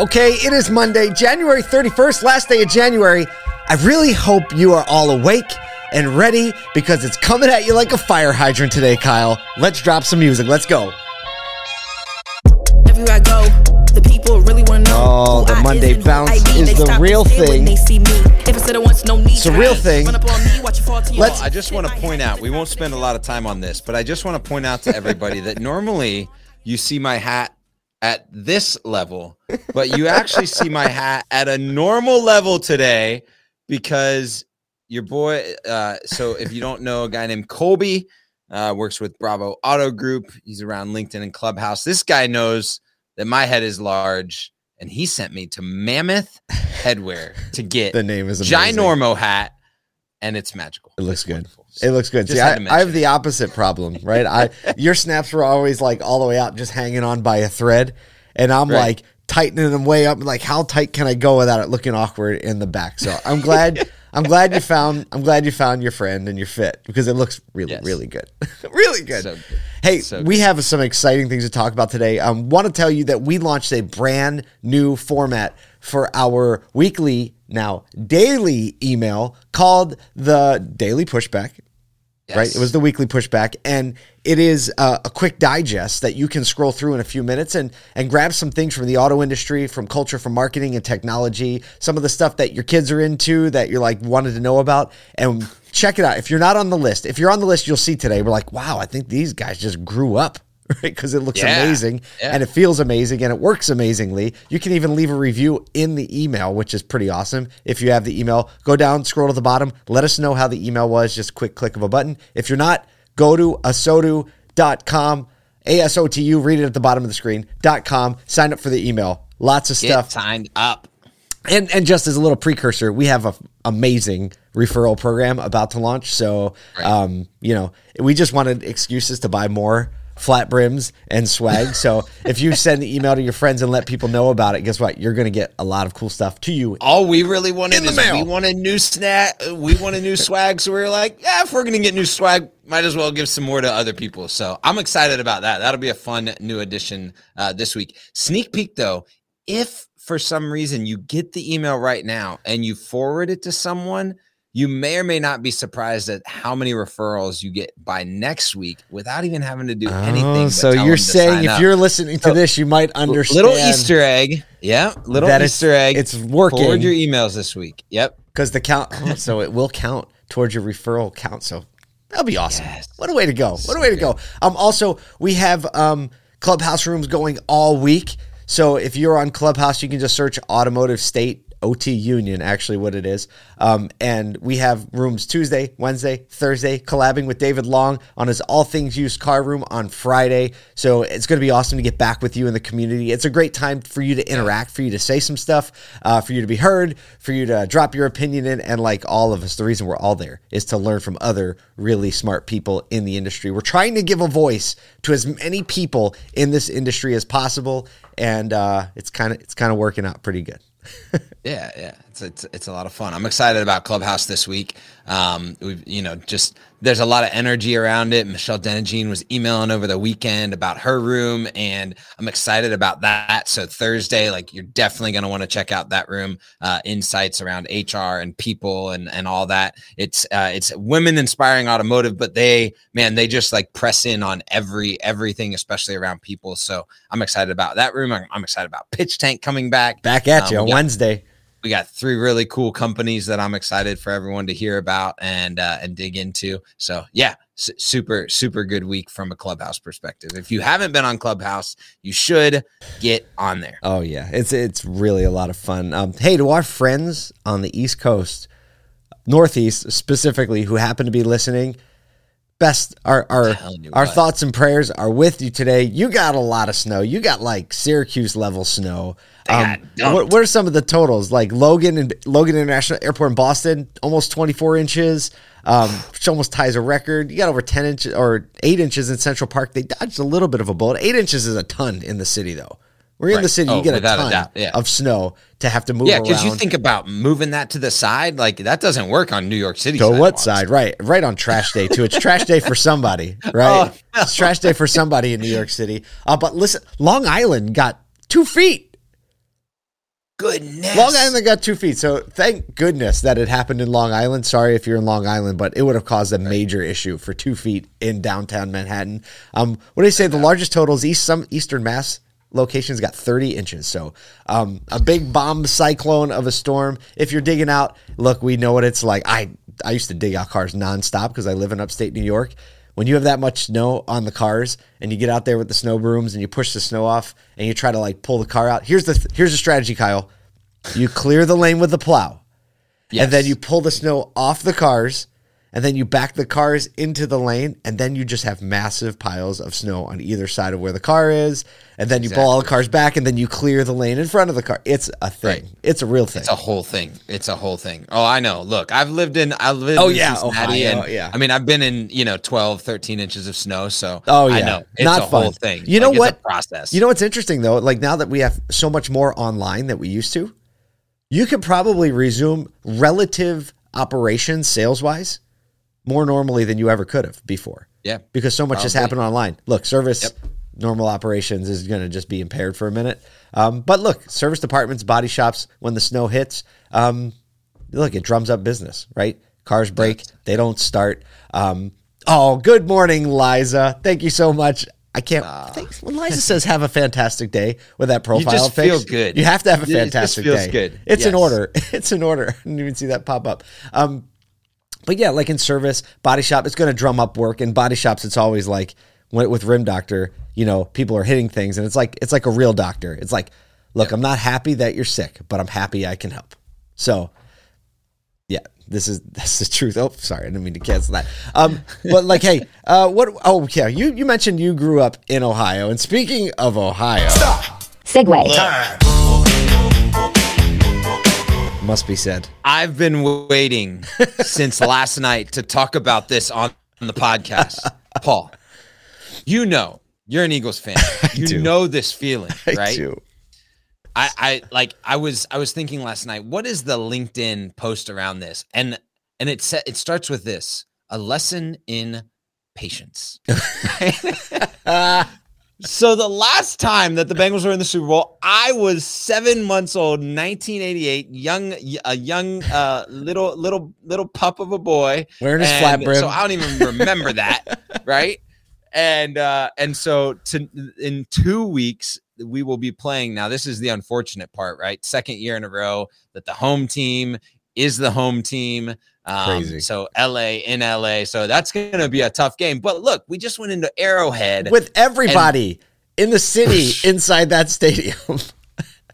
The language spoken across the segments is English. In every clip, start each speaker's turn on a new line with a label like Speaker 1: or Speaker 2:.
Speaker 1: Okay, it is Monday, January 31st, last day of January. I really hope you are all awake and ready because it's coming at you like a fire hydrant today, Kyle. Let's drop some music. Let's go.
Speaker 2: Everywhere I go, the people really want to know.
Speaker 1: Oh, the Monday
Speaker 2: is
Speaker 1: bounce is
Speaker 2: They
Speaker 1: the real thing.
Speaker 2: When they see me. If I said it once, no need.
Speaker 1: It's a real thing.
Speaker 2: Run up on me, watch you fall to your
Speaker 1: Let's-
Speaker 2: knees.
Speaker 3: I just want to point out, we won't spend a lot of time on this, but I just want to point out to everybody that normally you see my hat at this level, but you actually see my hat at a normal level today because your boy. Uh, so if you don't know, a guy named Colby uh, works with Bravo Auto Group. He's around LinkedIn and Clubhouse. This guy knows that my head is large, and he sent me to Mammoth Headwear to get
Speaker 1: The name is amazing.
Speaker 3: ginormo hat, and it's magical.
Speaker 1: It looks
Speaker 3: It's
Speaker 1: good.
Speaker 3: wonderful.
Speaker 1: It looks good.
Speaker 3: Just
Speaker 1: See, I, I have the opposite problem, right? I your snaps were always like all the way out, just hanging on by a thread, and I'm
Speaker 3: Right.
Speaker 1: like tightening them way up. Like, how tight can I go without it looking awkward in the back? So I'm glad. I'm glad you found. I'm glad you found your friend and your fit because it looks really,
Speaker 3: Yes.
Speaker 1: really good, really good.
Speaker 3: So good.
Speaker 1: Hey,
Speaker 3: So
Speaker 1: we have some exciting things to talk about today. I um, want to tell you that we launched a brand new format for our weekly, now daily email called the Daily Pushback. Right, it was the weekly pushback, and it is uh, a quick digest that you can scroll through in a few minutes and and grab some things from the auto industry, from culture, from marketing and technology, some of the stuff that your kids are into that you're like wanted to know about, and check it out. If you're not on the list, if you're on the list, you'll see today. We're like, wow, I think these guys just grew up, right? Because it looks
Speaker 3: Yeah.
Speaker 1: amazing
Speaker 3: Yeah.
Speaker 1: and it feels amazing and it works amazingly. You can even leave a review in the email, which is pretty awesome. If you have the email, go down, scroll to the bottom, let us know how the email was, just quick click of a button. If you're not, go to asotu.com, A S O T U, read it at the bottom of the screen, dot com, sign up for the email. Lots of
Speaker 3: Get
Speaker 1: stuff.
Speaker 3: signed up.
Speaker 1: And and just as a little precursor, we have a f- amazing referral program about to launch. So, um, you know, we just wanted excuses to buy more flat brims and swag. So, if you send the email to your friends and let people know about it, guess what? You're going to get a lot of cool stuff to you.
Speaker 3: All we really wanted
Speaker 1: In the
Speaker 3: is
Speaker 1: mail.
Speaker 3: we wanted new snack. We wanted new swag, so we were like, yeah, if we're gonna get new swag, might as well give some more to other people. So I'm excited about that. That'll be a fun new addition uh, this week. Sneak peek though, if for some reason you get the email right now and you forward it to someone. You may or may not be surprised at how many referrals you get by next week without even having to do anything.
Speaker 1: Oh, so you're saying if
Speaker 3: up.
Speaker 1: you're listening to
Speaker 3: So,
Speaker 1: this, you might understand
Speaker 3: little Easter egg. Yeah, little Easter egg.
Speaker 1: it's working.
Speaker 3: Forward your emails this week. Yep.
Speaker 1: because the count. oh, so it will count towards your referral count. So that'll be awesome.
Speaker 3: Yes.
Speaker 1: What a way to go! What a way to go! Um, also we have um clubhouse rooms going all week. So if you're on Clubhouse, you can just search Automotive State. OT Union, actually, what it is. Um, and we have rooms Tuesday, Wednesday, Thursday, collabing with David Long on his All Things Used Car Room on Friday. So it's going to be awesome to get back with you in the community. It's a great time for you to interact, for you to say some stuff, uh, for you to be heard, for you to drop your opinion in. And like all of us, the reason we're all there is to learn from other really smart people in the industry. We're trying to give a voice to as many people in this industry as possible, and uh, it's kind of it's kind of working out pretty good.
Speaker 3: Yeah, yeah, it's, it's it's a lot of fun. I'm excited about Clubhouse this week. Um, we've you know just there's a lot of energy around it. Michelle Denogean was emailing over the weekend about her room, and I'm excited about that. So Thursday, like you're definitely going to want to check out that room. Uh, insights around HR and people and and all that. It's uh, it's women inspiring automotive, but they man they just like press in on every everything, especially around people. So I'm excited about that room. I'm, I'm excited about Pitch Tank coming back.
Speaker 1: Back at
Speaker 3: Um,
Speaker 1: you on
Speaker 3: got-
Speaker 1: Wednesday.
Speaker 3: We got three really cool companies that I'm excited for everyone to hear about and uh, and dig into. So yeah, s- super super good week from a clubhouse perspective. If you haven't been on Clubhouse, you should get on there.
Speaker 1: Oh yeah, it's it's really a lot of fun. Um, hey, to our friends on the East Coast, Northeast specifically, who happen to be listening, best our our our
Speaker 3: what.
Speaker 1: thoughts and prayers are with you today. You got a lot of snow. You got like Syracuse level snow. Um, what, what are some of the totals? Like Logan and Logan International Airport in Boston, almost 24 inches, um, which almost ties a record. You got over 10 inches or eight inches in Central Park. They dodged a little bit of a bullet. Eight inches is a ton in the city, though. We're in the city.
Speaker 3: Oh,
Speaker 1: you get a
Speaker 3: a
Speaker 1: ton
Speaker 3: doubt, yeah.
Speaker 1: of snow to have to move
Speaker 3: Yeah, because you think about moving that to the side, like that doesn't work on New York City.
Speaker 1: to what side? Right, right on trash day too. It's trash day for somebody, right?
Speaker 3: Oh, no.
Speaker 1: It's trash day for somebody in New York City. Uh, but listen, Long Island got two feet.
Speaker 3: goodness.
Speaker 1: Long Island got two feet, so thank goodness that it happened in Long Island. Sorry if you're in Long Island, but it would have caused a major issue for two feet in downtown Manhattan. Um, what do you say? The largest totals east some Eastern Mass locations got 30 inches. So um, a big bomb cyclone of a storm. If you're digging out, look, we know what it's like. I I used to dig out cars nonstop because I live in upstate New York. When you have that much snow on the cars and you get out there with the snow brooms and you push the snow off and you try to like pull the car out, here's the here's the strategy, Kyle. You clear the lane with the plow, and then you pull the snow off the cars, and then you back the cars into the lane, and then you just have massive piles of snow on either side of where the car is, and then you pull all the cars back, and then you clear the lane in front of the car. It's a thing.
Speaker 3: Right.
Speaker 1: It's a real thing.
Speaker 3: It's a whole thing. It's a whole thing. Oh, I know. Look, I've lived in I lived
Speaker 1: Oh,
Speaker 3: in
Speaker 1: yeah,
Speaker 3: Cincinnati
Speaker 1: Ohio,
Speaker 3: and
Speaker 1: yeah.
Speaker 3: I mean, I've been in, you know, 12, 13 inches of snow, so
Speaker 1: Oh yeah,
Speaker 3: I know. It's
Speaker 1: not
Speaker 3: a
Speaker 1: fun.
Speaker 3: whole thing.
Speaker 1: You
Speaker 3: Like,
Speaker 1: know what?
Speaker 3: process.
Speaker 1: You know what's interesting though? Like now that we have so much more online that we used to, you could probably resume relative operations sales wise more normally than you ever could have before.
Speaker 3: Yeah.
Speaker 1: because so much has happened online. Look, service
Speaker 3: Yep.
Speaker 1: normal operations is going to just be impaired for a minute. Um, but look, service departments, body shops, when the snow hits, um, look, it drums up business, right? Cars break, they don't start. Um, oh, good morning, Liza. Thank you so much. I can't. thanks. When Liza says "Have a fantastic day" with that profile,
Speaker 3: just
Speaker 1: fix,
Speaker 3: feel good.
Speaker 1: You have to have a
Speaker 3: It just
Speaker 1: fantastic
Speaker 3: feels
Speaker 1: day.
Speaker 3: good.
Speaker 1: It's in
Speaker 3: Yes.
Speaker 1: order. It's an order. I didn't even see that pop up. Um, but yeah, like in service, body shop, it's going to drum up work. In body shops, it's always like when, with Rim Doctor, you know, people are hitting things, and it's like it's like a real doctor. It's like, look, I'm not happy that you're sick, but I'm happy I can help. So, yeah, this is that's the truth. Oh, sorry, I didn't mean to cancel that. Um, but like, hey, uh, what? Oh, yeah, you you mentioned you grew up in Ohio, and speaking of Ohio,
Speaker 4: Segue.
Speaker 1: Must be said.
Speaker 3: I've been waiting since last night to talk about this on the podcast. Paul, you know, you're an Eagles fan. You know this feeling,
Speaker 1: I
Speaker 3: right?
Speaker 1: do.
Speaker 3: I, I like I was I was thinking last night, what is the LinkedIn post around this? And and it sa- it starts with this: a lesson in patience. So the last time that the Bengals were in the Super Bowl, I was seven months old, 1988, young a young uh, little little little pup of a boy
Speaker 1: Wearing his flat brim.
Speaker 3: So I don't even remember that, right? And uh, and so to in two weeks we will be playing. Now this is the unfortunate part, right? Second year in a row that the home team is the home team. Um,
Speaker 1: Crazy.
Speaker 3: So LA in LA, so that's going to be a tough game. But look, we just went into Arrowhead
Speaker 1: with everybody in the city inside that stadium.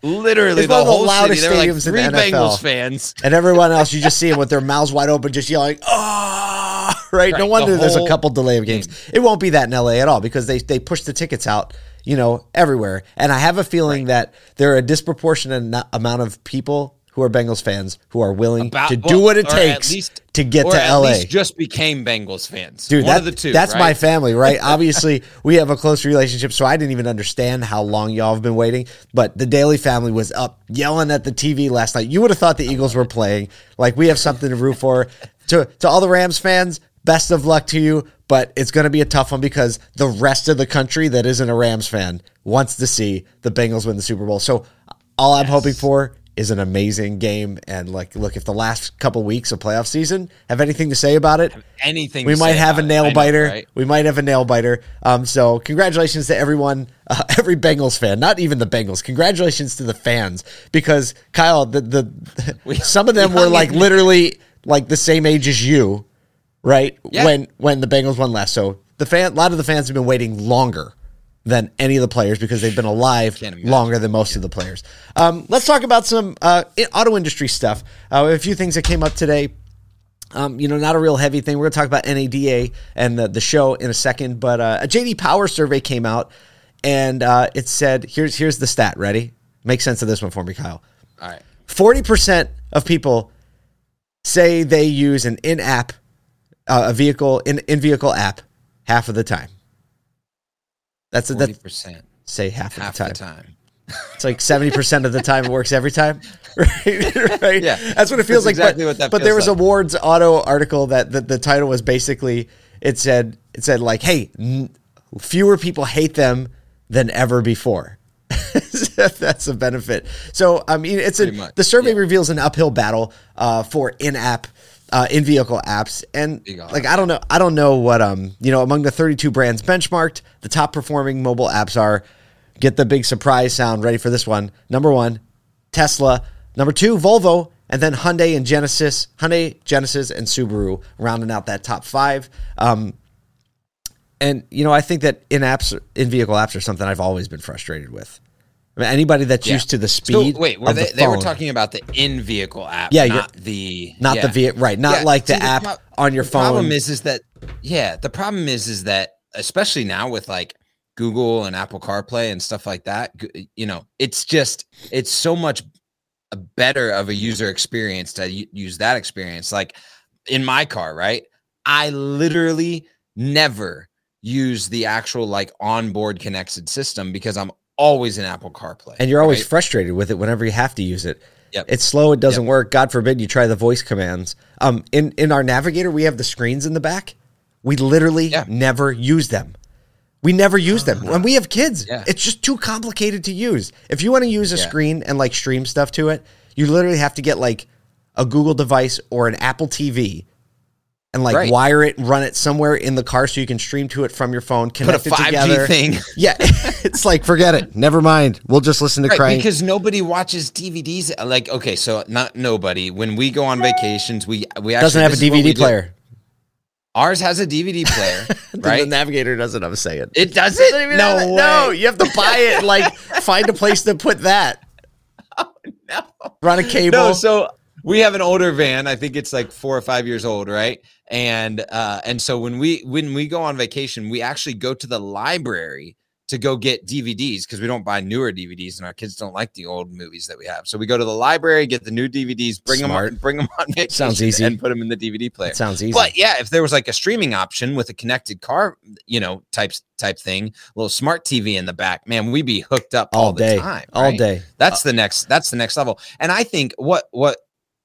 Speaker 3: literally
Speaker 1: It's
Speaker 3: the
Speaker 1: one of the
Speaker 3: whole city.
Speaker 1: loudest
Speaker 3: There were like
Speaker 1: stadiums in the NFL.
Speaker 3: Bengals fans.
Speaker 1: and everyone else, you just see them with their mouths wide open, just yelling, "Oh!" Right? no wonder
Speaker 3: the
Speaker 1: there's a couple delay of games. It won't be that in LA at all because they they push the tickets out, you know, everywhere. And I have a feeling that there are a disproportionate amount of people who are Bengals fans who are willing
Speaker 3: About-
Speaker 1: to do
Speaker 3: well,
Speaker 1: what it takes
Speaker 3: least-
Speaker 1: to get
Speaker 3: or
Speaker 1: to
Speaker 3: at
Speaker 1: LA.
Speaker 3: least just became Bengals fans.
Speaker 1: Dude,
Speaker 3: One
Speaker 1: that,
Speaker 3: of the two.
Speaker 1: that's my family, right? Obviously, we have a close relationship, so I didn't even understand how long y'all have been waiting. But the Daily family was up yelling at the TV last night. You would have thought the Eagles were playing. Like we have something to root for. To to all the Rams fans, best of luck to you. But it's going to be a tough one because the rest of the country that isn't a Rams fan wants to see the Bengals win the Super Bowl. So all I'm hoping for is an amazing game. And like, look, if the last couple weeks of playoff season have anything to say about it,
Speaker 3: Anything
Speaker 1: we might have a
Speaker 3: it.
Speaker 1: nail
Speaker 3: I know,
Speaker 1: biter.
Speaker 3: right?
Speaker 1: We might have a nail biter. Um, so congratulations to everyone, uh, every Bengals fan, not even the Bengals. Congratulations to the fans because Kyle, the the some of them
Speaker 3: we
Speaker 1: were like
Speaker 3: in-
Speaker 1: literally like the same age as you, right?
Speaker 3: Yeah.
Speaker 1: When when the Bengals won last. So the fan, a lot of the fans have been waiting longer than any of the players because they've been alive longer than most of the players. Um, let's talk about some uh, auto industry stuff. Uh, a few things that came up today. Um, you know, not a real heavy thing. We're going to talk about NADA and the, the show in a second, but uh, a JD Power survey came out, and uh, it said, "Here's here's the stat. Ready? Make sense of this one for me, Kyle.
Speaker 3: All right.
Speaker 1: Forty percent of people say they use an in-app, uh, a vehicle in in vehicle app half of the time. That's
Speaker 3: Forty percent.
Speaker 1: say half,
Speaker 3: Half
Speaker 1: of
Speaker 3: the
Speaker 1: the time.
Speaker 3: time.
Speaker 1: It's like seventy percent of the time it works every time, right? right?
Speaker 3: Yeah.
Speaker 1: that's what it feels
Speaker 3: That's
Speaker 1: like.
Speaker 3: exactly
Speaker 1: but,
Speaker 3: what that
Speaker 1: but there was
Speaker 3: like.
Speaker 1: a Ward's Auto article that the, the title was basically it said it said like, hey, n- fewer people hate them than ever before. That's a benefit. So I mean, it's a
Speaker 3: much,
Speaker 1: the survey
Speaker 3: yeah.
Speaker 1: reveals an uphill battle uh, for in-app, uh, in-vehicle apps, and like I don't know, I don't know what um you know among the 32 brands benchmarked, the top performing mobile apps are. Get the big surprise sound ready for this one. Number one, Tesla. Number two, Volvo, and then Hyundai and Genesis, Hyundai, Genesis, and Subaru rounding out that top five. Um, and you know, I think that in apps, in vehicle apps, are something I've always been frustrated with. I mean, anybody that's
Speaker 3: Yeah.
Speaker 1: used to the
Speaker 3: So,
Speaker 1: speed.
Speaker 3: wait, were they,
Speaker 1: the
Speaker 3: they were talking about the in-vehicle app,
Speaker 1: Yeah,
Speaker 3: not the
Speaker 1: not the
Speaker 3: yeah.
Speaker 1: ve- right, not
Speaker 3: Yeah,
Speaker 1: like the
Speaker 3: see,
Speaker 1: app
Speaker 3: prob-
Speaker 1: on your phone.
Speaker 3: the Problem is, is that yeah, the problem is, is that especially now with like Google and Apple CarPlay and stuff like that, you know, it's just it's so much better of a user experience to use that experience. Like in my car, right? I literally never use the actual like onboard connected system because I'm always in Apple CarPlay,
Speaker 1: and you're always
Speaker 3: right?
Speaker 1: frustrated with it whenever you have to use it.
Speaker 3: Yep.
Speaker 1: It's slow. It doesn't work. God forbid you try the voice commands. Um, in in our navigator, we have the screens in the back. We literally
Speaker 3: Yeah.
Speaker 1: never use them. We never use them when we have kids.
Speaker 3: Yeah.
Speaker 1: It's just too complicated to use. If you want to use a
Speaker 3: Yeah.
Speaker 1: screen and like stream stuff to it, you literally have to get like a Google device or an Apple TV and like
Speaker 3: Right.
Speaker 1: wire it run it somewhere in the car so you can stream to it from your phone.
Speaker 3: put a
Speaker 1: Connect it
Speaker 3: 5G
Speaker 1: together.
Speaker 3: thing.
Speaker 1: Yeah, it's like forget it. Never mind. We'll just listen to
Speaker 3: Right,
Speaker 1: crying.
Speaker 3: because nobody watches DVDs. Uh, like, okay, so not nobody. When we go on vacations, we we actually
Speaker 1: Doesn't have a DVD
Speaker 3: do.
Speaker 1: player.
Speaker 3: Ours has a DVD player, right?
Speaker 1: The navigator doesn't I'm saying it.
Speaker 3: It does
Speaker 1: doesn't
Speaker 3: it?
Speaker 1: even
Speaker 3: No
Speaker 1: have. No, you have to buy it. Like find a place to put that.
Speaker 3: Oh no.
Speaker 1: Run a cable.
Speaker 3: No, so we have an older van. I think it's like four or five years old, right? And uh, and so when we when we go on vacation, we actually go to the library to go get DVDs because we don't buy newer DVDs, and our kids don't like the old movies that we have. So we go to the library, get the new DVDs, bring them on, bring them on vacation,
Speaker 1: Sounds easy.
Speaker 3: and put them in the DVD player.
Speaker 1: that sounds easy.
Speaker 3: But yeah, if there was like a streaming option with a connected car, you know, type type thing, little smart TV in the back, man, we'd be hooked up all,
Speaker 1: all day,
Speaker 3: the time.
Speaker 1: all
Speaker 3: right?
Speaker 1: day.
Speaker 3: That's the next. That's the next level. And I think what what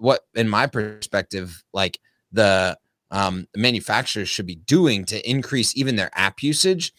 Speaker 3: what in my perspective, like the um, manufacturers should be doing to increase even their app usage,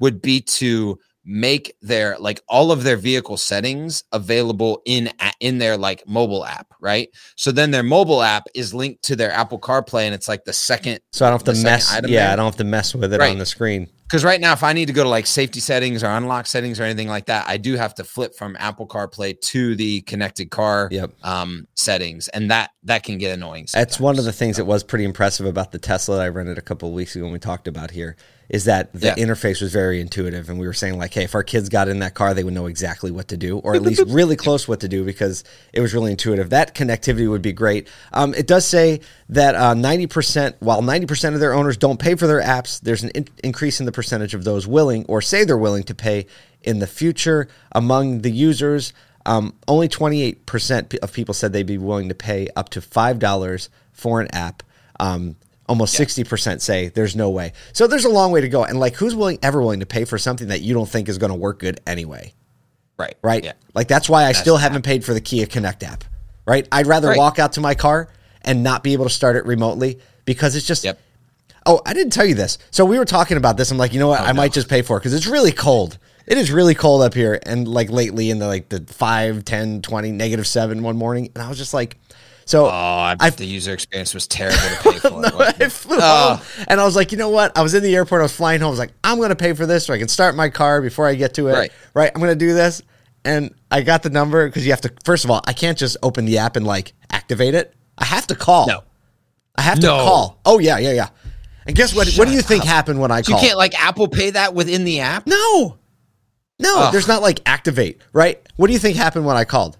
Speaker 3: would be to make their like all of their vehicle settings available in in their like mobile app right so then their mobile app is linked to their apple carplay and it's like the second
Speaker 1: So I don't have to mess. Yeah,
Speaker 3: there.
Speaker 1: I don't have to mess with it
Speaker 3: Right.
Speaker 1: on the screen.
Speaker 3: Because right now if i need to go to like safety settings or unlock settings or anything like that i do have to flip from apple carplay to the connected car
Speaker 1: Yep.
Speaker 3: um settings and that that can get annoying
Speaker 1: That's one of the things that was pretty impressive about the Tesla that I rented a couple of weeks ago and we talked about here is that the
Speaker 3: Yeah.
Speaker 1: interface was very intuitive and we were saying like, hey, if our kids got in that car, they would know exactly what to do or at least really close what to do because it was really intuitive. That connectivity would be great. Um, it does say that uh, 90%, while 90% of their owners don't pay for their apps, there's an in- increase in the percentage of those willing or say they're willing to pay in the future among the users. Um, only 28% of people said they'd be willing to pay up to $5 for an app. Um, almost 60% say there's no way. So there's a long way to go. And like, who's willing, ever willing to pay for something that you don't think is going to work good anyway?
Speaker 3: right
Speaker 1: Right.
Speaker 3: yeah
Speaker 1: Like, that's why I still haven't paid for the Kia Connect app. Right. I'd rather
Speaker 3: Right.
Speaker 1: walk out to my car and not be able to start it remotely because it's just,
Speaker 3: Yep.
Speaker 1: Oh, I didn't tell you this. So we were talking about this. I'm like, you know what? I might just pay for it because it's really cold. It is really cold up here. And like lately in the like the 5, 10, 20, negative 7 one morning. And I was just like, so
Speaker 3: oh I,
Speaker 1: I-
Speaker 3: the user experience was terrible to pay for
Speaker 1: no, I flew
Speaker 3: Oh.
Speaker 1: home and I was like, you know what? I was in the airport. I was flying home. I was like, I'm going to pay for this so I can start my car before I get to it.
Speaker 3: Right.
Speaker 1: Right. I'm going to do this. And I got the number because you have to, first of all, I can't just open the app and like activate it. I have to call.
Speaker 3: no
Speaker 1: I have to
Speaker 3: No.
Speaker 1: call. Oh, yeah, yeah, yeah. And guess what? what do you think happened when I
Speaker 3: So you can't like apple pay that within the app
Speaker 1: No. No,
Speaker 3: Ugh.
Speaker 1: there's not like activate, right? What do you think happened when I called?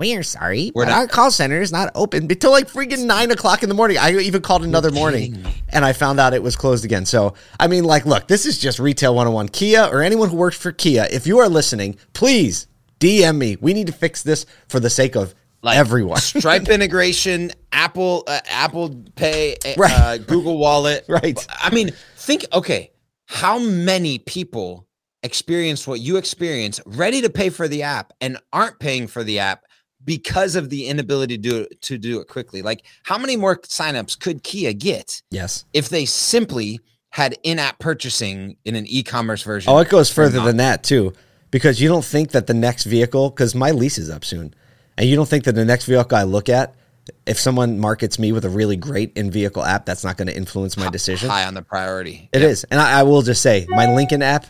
Speaker 1: We are sorry.
Speaker 3: We're
Speaker 1: but
Speaker 3: not-
Speaker 1: our call center is not open until like freaking nine o'clock in the morning. I even called another morning and I found out it was closed again. So, I mean, like, look, this is just retail 101. Kia or anyone who works for Kia, if you are listening, please DM me. We need to fix this for the sake of
Speaker 3: like
Speaker 1: everyone.
Speaker 3: Stripe integration, Apple, uh, Apple Pay, uh,
Speaker 1: Right.
Speaker 3: uh, Google Wallet.
Speaker 1: Right.
Speaker 3: I mean, think. Okay, how many people experience what you experienced, ready to pay for the app, and aren't paying for the app because of the inability to do it, to do it quickly? Like, how many more signups could Kia get
Speaker 1: yes.
Speaker 3: if they simply had in-app purchasing in an e-commerce version?
Speaker 1: Oh, it goes further than that too, because you don't think that the next vehicle, because my lease is up soon, and you don't think that the next vehicle I look at, if someone markets me with a really great in vehicle app, that's not going to influence my decision.
Speaker 3: High on the priority.
Speaker 1: It is, and I, I will just say my Lincoln app,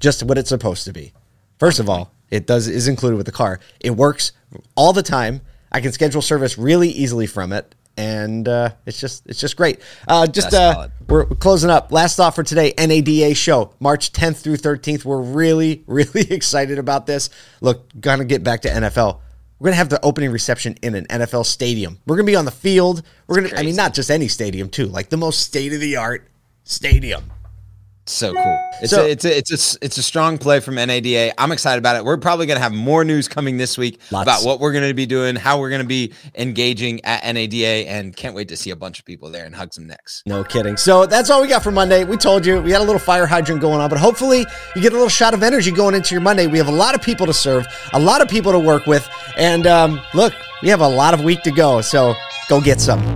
Speaker 1: just what it's supposed to be. First of all, it does is included with the car. It works all the time. I can schedule service really easily from it, and uh, it's just it's just great. Uh, just uh, we're closing up. Last thought for today: NADA show March 10th through 13th. We're really really excited about this. Look, gonna get back to NFL. We're gonna have the opening reception in an NFL stadium. We're gonna be on the field. We're gonna, I mean, not just any stadium too, like the most state of the art stadium.
Speaker 3: So cool. It's
Speaker 1: So-
Speaker 3: a, it's a, it's a, it's a strong play from NADA. I'm excited about it. We're probably going to have more news coming this week
Speaker 1: Lots.
Speaker 3: about what we're going to be doing, how we're going to be engaging at NADA, and can't wait to see a bunch of people there and hug some necks.
Speaker 1: No kidding. So that's all we got for Monday. We told you we had a little fire hydrant going on, but hopefully you get a little shot of energy going into your Monday. We have a lot of people to serve, a lot of people to work with, and um, look, we have a lot of week to go. So go get some.